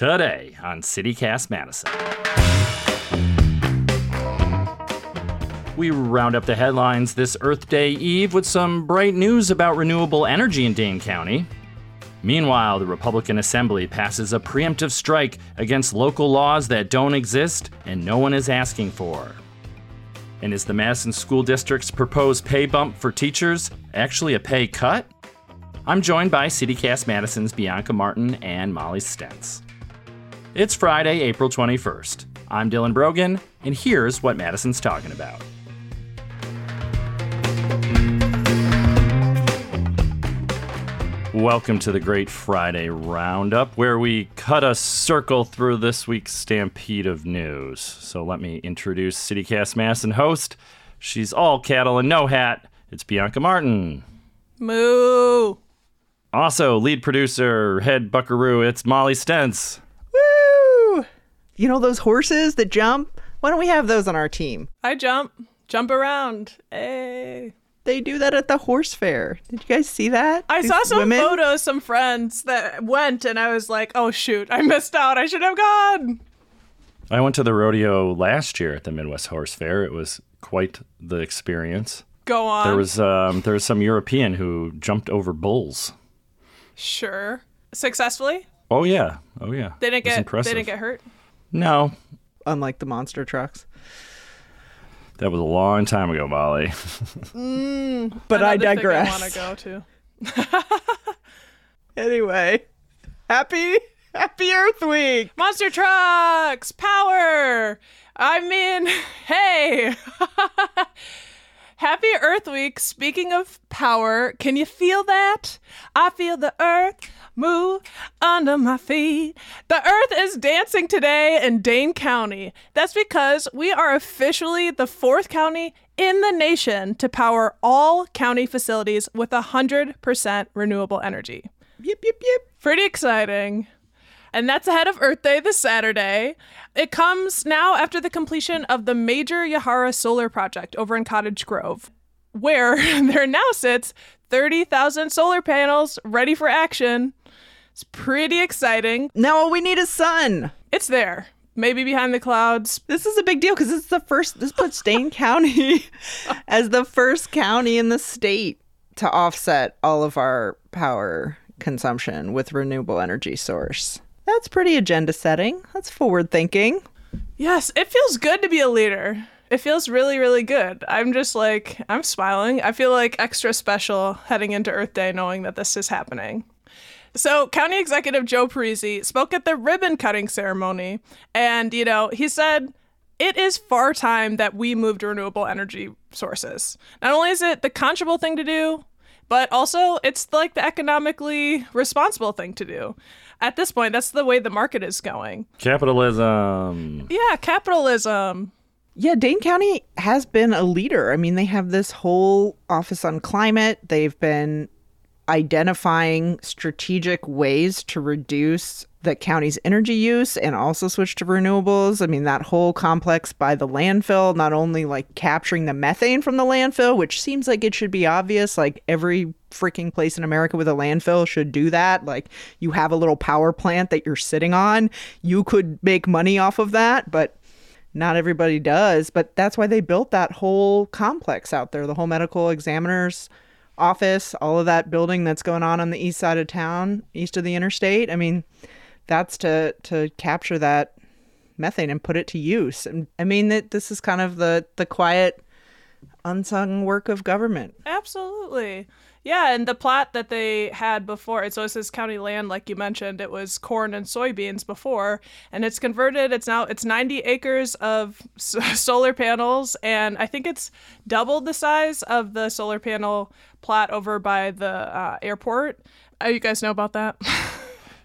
Today on City Cast Madison. We round up the headlines this Earth Day Eve with some bright news about renewable energy in Dane County. Meanwhile, the Republican Assembly passes a preemptive strike against local laws that don't exist and no one is asking for. And is the Madison School District's proposed pay bump for teachers actually a pay cut? I'm joined by City Cast Madison's Bianca Martin and Molly Stentz. It's Friday, April 21st. I'm Dylan Brogan, and here's what Madison's talking about. Welcome to the Great Friday Roundup, where we cut a circle through this week's stampede of news. So let me introduce City Cast Madison host. She's all cattle and no hat. It's Bianca Martin. Moo. Also, lead producer, head buckaroo, it's Molly Stentz. Woo! You know those horses that jump? Why don't we have those on our team? I jump, jump around. Hey. They do that at the horse fair. Did you guys see that? I These saw some women? photos, some friends that went, and I was like, oh shoot, I missed out. I should have gone. I went to the rodeo last year at the Midwest Horse Fair. It was quite the experience. Go on. There was um, there was some European who jumped over bulls. sure. Successfully? Oh yeah, oh yeah. They didn't get impressive. they didn't get hurt. No, Unlike the monster trucks. that was a long time ago, Molly. Mm, but I Another thing I digress. want to go to. Anyway, happy Happy Earth Week. Monster trucks, power. I mean, hey. Happy Earth Week. Speaking of power, can you feel that? I feel the earth move under my feet. The earth is dancing today in Dane County. That's because we are officially the fourth county in the nation to power all county facilities with 100% renewable energy. Yip yip yip. Pretty exciting. And that's ahead of Earth Day this Saturday. It comes now after the completion of the major Yahara solar project over in Cottage Grove, where there now sits 30,000 solar panels ready for action. It's pretty exciting. Now all we need is sun. It's there, maybe behind the clouds. This is a big deal because it's the first. This puts Dane County as the first county in the state to offset all of our power consumption with renewable energy source. That's pretty agenda setting. That's forward thinking. Yes, it feels good to be a leader. It feels really, really good. I'm just like, I'm smiling. I feel like extra special heading into Earth Day knowing that this is happening. So, County Executive Joe Parisi spoke at the ribbon cutting ceremony, and, you know, he said, it is far time that we move to renewable energy sources. Not only is it the conscionable thing to do, but also it's like the economically responsible thing to do. At this point, that's the way the market is going. Capitalism. Yeah, capitalism. Yeah, Dane County has been a leader. I mean, they have this whole office on climate. They've been identifying strategic ways to reduce the county's energy use and also switch to renewables. I mean, that whole complex by the landfill, not only like capturing the methane from the landfill, which seems like it should be obvious, like every freaking place in America with a landfill should do that. Like you have a little power plant that you're sitting on, you could make money off of that, but not everybody does. But that's why they built that whole complex out there, the whole medical examiner's office, all of that building that's going on on the east side of town, east of the interstate. I mean, that's to to capture that methane and put it to use. And I mean that this is kind of the the quiet unsung work of government. Absolutely. Yeah, and the plot that they had before, so this is county land, like you mentioned, it was corn and soybeans before, and it's converted. It's now it's 90 acres of s- solar panels, and I think it's doubled the size of the solar panel plot over by the uh, airport. Uh, you guys know about that?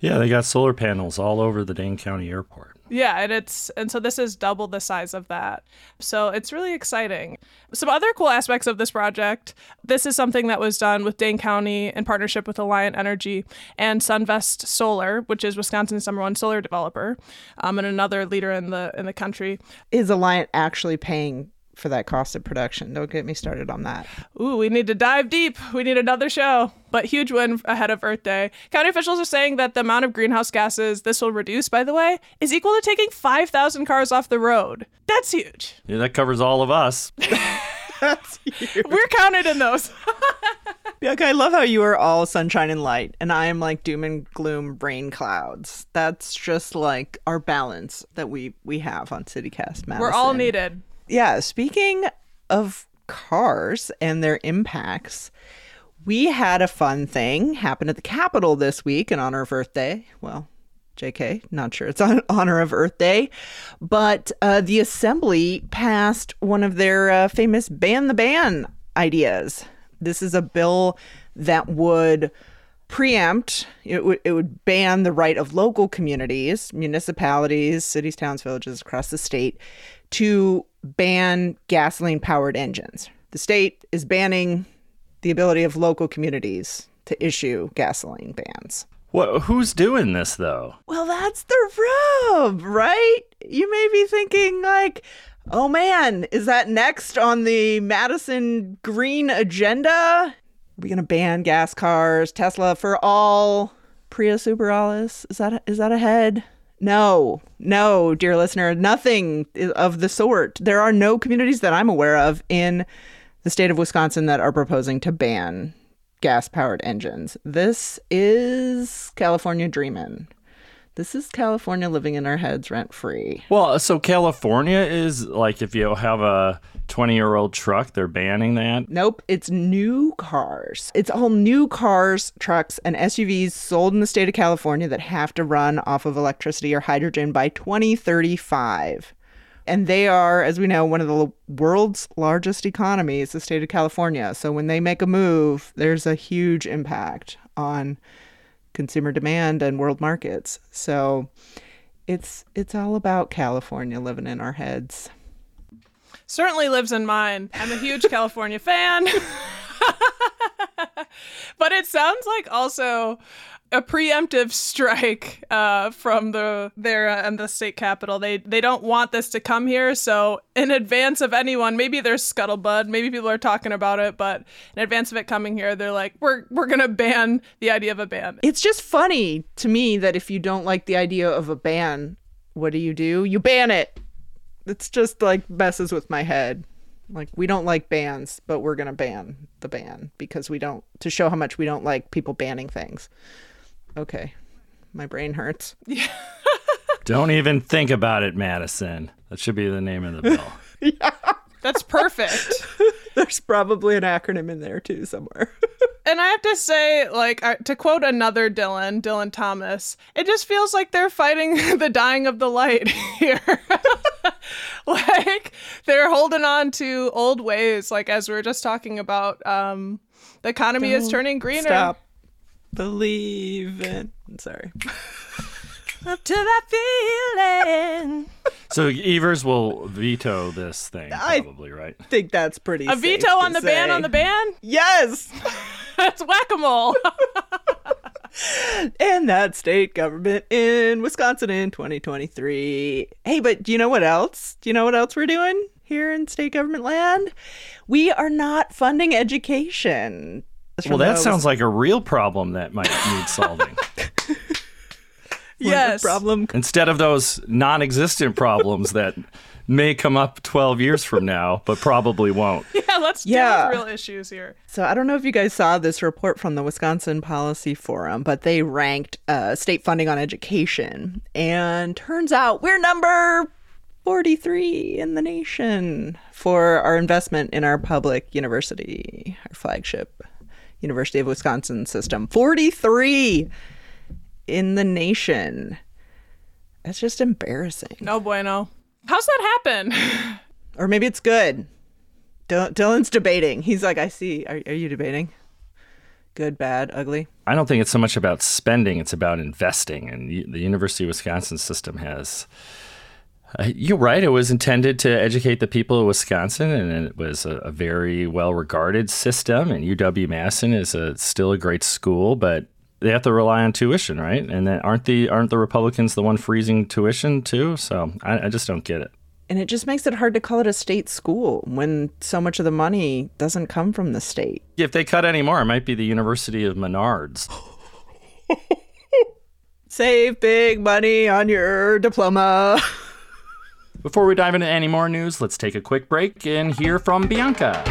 Yeah, they got solar panels all over the Dane County Airport. Yeah, and it's and so this is double the size of that. So it's really exciting. Some other cool aspects of this project. This is something that was done with Dane County in partnership with Alliant Energy and Sunvest Solar, which is Wisconsin's number one solar developer, um, and another leader in the in the country. Is Alliant actually paying for that cost of production? Don't get me started on that. Ooh, we need to dive deep. We need another show. But huge win ahead of Earth Day. County officials are saying that the amount of greenhouse gases this will reduce, by the way, is equal to taking 5,000 cars off the road. That's huge. Yeah, that covers all of us. That's huge. We're counted in those. Bianca, I love how you are all sunshine and light, and I am like doom and gloom rain clouds. That's just like our balance that we we have on City Cast. Madison. We're all needed. Yeah, speaking of cars and their impacts, we had a fun thing happen at the Capitol this week in honor of Earth Day. Well, JK, not sure it's on honor of Earth Day, but uh, the Assembly passed one of their uh, famous ban the ban ideas. This is a bill that would preempt it it would ban the right of local communities, municipalities, cities, towns, villages across the state to ban gasoline powered engines. The state is banning the ability of local communities to issue gasoline bans. What, who's doing this though? Well, that's the rub, right? You may be thinking, like, oh man, is that next on the Madison Green agenda? Are we going to ban gas cars, Tesla for all, Prius Uber Alles? Is that, is that ahead? No, no, dear listener, nothing of the sort. There are no communities that I'm aware of in the state of Wisconsin that are proposing to ban gas powered engines. This is California dreaming. This is California living in our heads rent free. Well, so California is like if you have a 20 year old truck, they're banning that. Nope, it's new cars. It's all new cars, trucks, and SUVs sold in the state of California that have to run off of electricity or hydrogen by 2035. And they are, as we know, one of the world's largest economies, the state of California. So when they make a move, there's a huge impact on consumer demand and world markets. So it's it's all about California living in our heads. Certainly lives in mine. I'm a huge California fan. but it sounds like also a preemptive strike uh, from the there uh, and the state capital. They they don't want this to come here, so in advance of anyone, maybe there's scuttlebutt, maybe people are talking about it, but in advance of it coming here, they're like, we're we're gonna ban the idea of a ban. It's just funny to me that if you don't like the idea of a ban, what do you do? You ban it. It's just like messes with my head. Like we don't like bans, but we're gonna ban the ban because we don't to show how much we don't like people banning things. Okay. My brain hurts. Don't even think about it, Madison. That should be the name of the bill. yeah. That's perfect. There's probably an acronym in there too somewhere. and I have to say, like, to quote another Dylan, Dylan Thomas, it just feels like they're fighting the dying of the light here. like, they're holding on to old ways, like, as we were just talking about, um, the economy Don't is turning greener. Stop believe in. I'm sorry. Up to that feeling. So Evers will veto this thing, I- probably, right? I think that's pretty. A safe veto to on the ban on the ban? Yes. That's whack a mole. and that state government in Wisconsin in 2023. Hey, but do you know what else? Do you know what else we're doing here in state government land? We are not funding education. Well, that sounds like a real problem that might need solving. yes. problem. Instead of those non existent problems that may come up 12 years from now, but probably won't. Yeah, let's Yeah. deal with real issues here. So I don't know if you guys saw this report from the Wisconsin Policy Forum, but they ranked uh, state funding on education, and turns out we're number 43 in the nation for our investment in our public university, our flagship University of Wisconsin system. 43 in the nation. That's just embarrassing. No bueno. How's that happen? Or maybe it's good. Dylan, Dylan's debating. He's like, I see. Are, are you debating? Good, bad, ugly. I don't think it's so much about spending, it's about investing. And the University of Wisconsin system has. Uh, you're right. It was intended to educate the people of Wisconsin, and it was a, a very well regarded system. And UW Madison is a, still a great school, but they have to rely on tuition, right? And then aren't the aren't the Republicans the one freezing tuition too? So I, I just don't get it. And it just makes it hard to call it a state school when so much of the money doesn't come from the state. If they cut any more, it might be the University of Menards. Save big money on your diploma. Before we dive into any more news, let's take a quick break and hear from Bianca.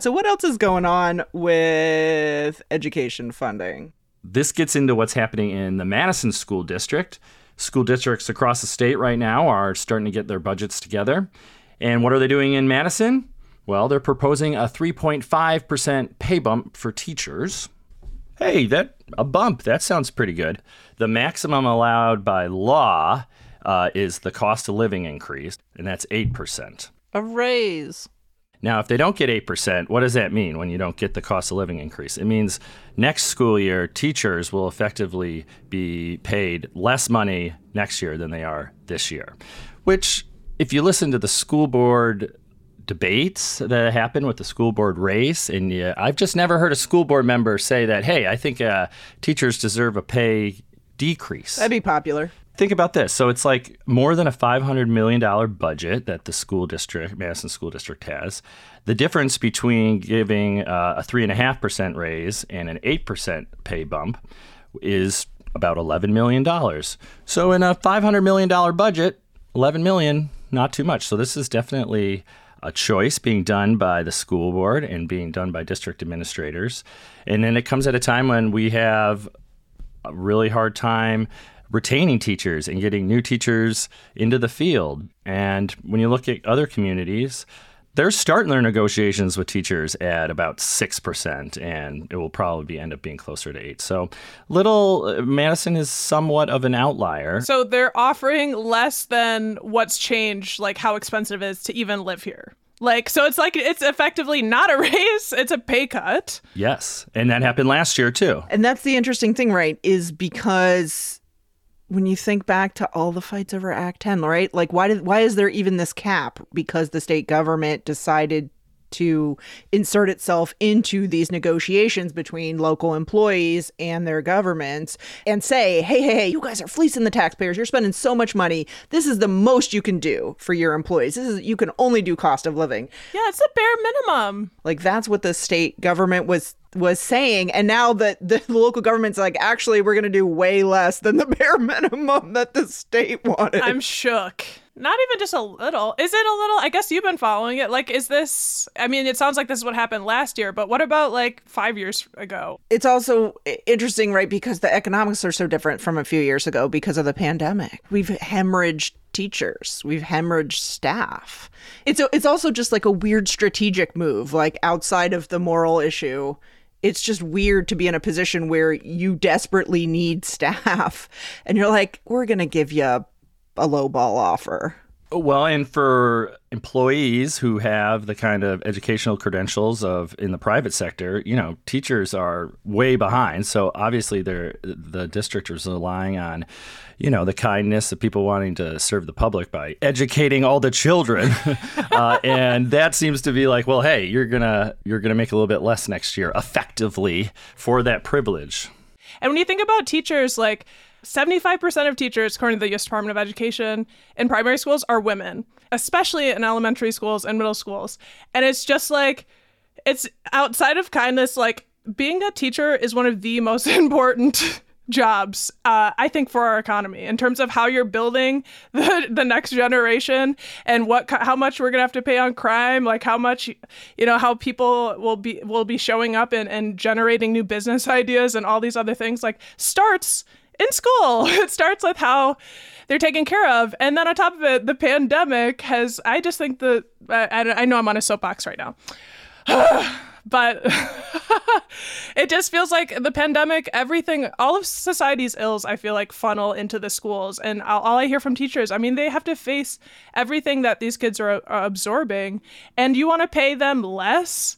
So, what else is going on with education funding? This gets into what's happening in the Madison School District. School districts across the state right now are starting to get their budgets together. And what are they doing in Madison? Well, they're proposing a 3.5% pay bump for teachers. Hey, that a bump. That sounds pretty good. The maximum allowed by law uh, is the cost of living increase, and that's 8%. A raise. Now, if they don't get 8%, what does that mean when you don't get the cost of living increase? It means next school year, teachers will effectively be paid less money next year than they are this year. Which, if you listen to the school board debates that happen with the school board race, and yeah, I've just never heard a school board member say that, hey, I think uh, teachers deserve a pay decrease. That'd be popular think about this. So it's like more than a $500 million budget that the school district, Madison School District has. The difference between giving uh, a 3.5% raise and an 8% pay bump is about $11 million. So in a $500 million budget, 11 million, not too much. So this is definitely a choice being done by the school board and being done by district administrators. And then it comes at a time when we have a really hard time retaining teachers and getting new teachers into the field. And when you look at other communities, they're starting their negotiations with teachers at about 6%, and it will probably end up being closer to 8 So, little uh, Madison is somewhat of an outlier. So, they're offering less than what's changed, like how expensive it is to even live here. Like, so it's like it's effectively not a raise, it's a pay cut. Yes. And that happened last year, too. And that's the interesting thing, right? Is because when you think back to all the fights over Act 10, right? Like why did why is there even this cap? Because the state government decided to insert itself into these negotiations between local employees and their governments and say, hey, hey, hey, you guys are fleecing the taxpayers. You're spending so much money. This is the most you can do for your employees. This is you can only do cost of living. Yeah, it's the bare minimum. Like that's what the state government was was saying and now that the local government's like actually we're going to do way less than the bare minimum that the state wanted i'm shook not even just a little. Is it a little? I guess you've been following it. Like, is this? I mean, it sounds like this is what happened last year, but what about like five years ago? It's also interesting, right? Because the economics are so different from a few years ago because of the pandemic. We've hemorrhaged teachers. We've hemorrhaged staff. It's a, it's also just like a weird strategic move, like outside of the moral issue. It's just weird to be in a position where you desperately need staff and you're like, we're going to give you a low ball offer. Well, and for employees who have the kind of educational credentials of in the private sector, you know, teachers are way behind. So obviously, they're the district is relying on, you know, the kindness of people wanting to serve the public by educating all the children, uh, and that seems to be like, well, hey, you're gonna you're gonna make a little bit less next year, effectively for that privilege. And when you think about teachers, like 75% of teachers, according to the U.S. Department of Education, in primary schools are women, especially in elementary schools and middle schools. And it's just like, it's outside of kindness, like being a teacher is one of the most important jobs uh, i think for our economy in terms of how you're building the, the next generation and what how much we're gonna have to pay on crime like how much you know how people will be will be showing up and, and generating new business ideas and all these other things like starts in school. It starts with how they're taken care of. And then on top of it, the pandemic has, I just think that, I, I know I'm on a soapbox right now. but it just feels like the pandemic everything all of society's ills i feel like funnel into the schools and all, i hear from teachers i mean they have to face everything that these kids are, are absorbing and you want to pay them less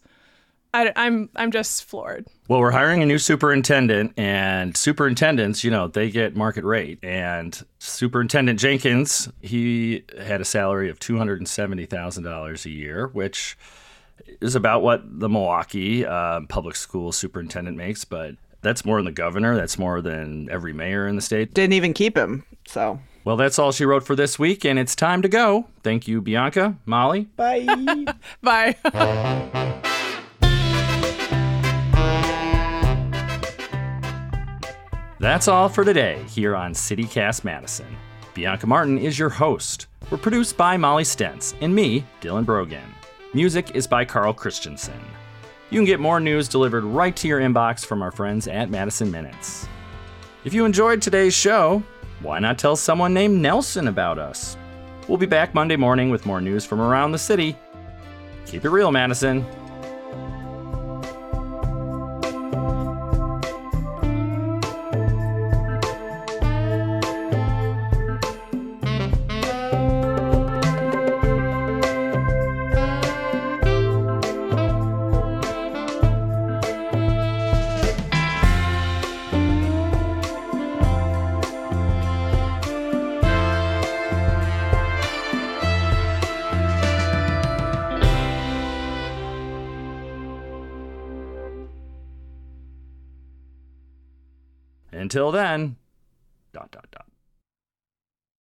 I, I'm I'm just floored. Well, we're hiring a new superintendent, and superintendents, you know, they get market rate. And Superintendent Jenkins, he had a salary of two hundred and seventy thousand dollars a year, which is about what the Milwaukee uh, public school superintendent makes, but that's more than the governor. That's more than every mayor in the state. Didn't even keep him. So. Well, that's all she wrote for this week, and it's time to go. Thank you, Bianca, Molly. Bye. Bye. That's all for today here on City Cast Madison. Bianca Martin is your host. We're produced by Molly Stentz and me, Dylan Brogan. Music is by Carl Christensen. You can get more news delivered right to your inbox from our friends at Madison Minutes. If you enjoyed today's show, why not tell someone named Nelson about us? We'll be back Monday morning with more news from around the city. Keep it real, Madison. Until then, dot, dot, dot.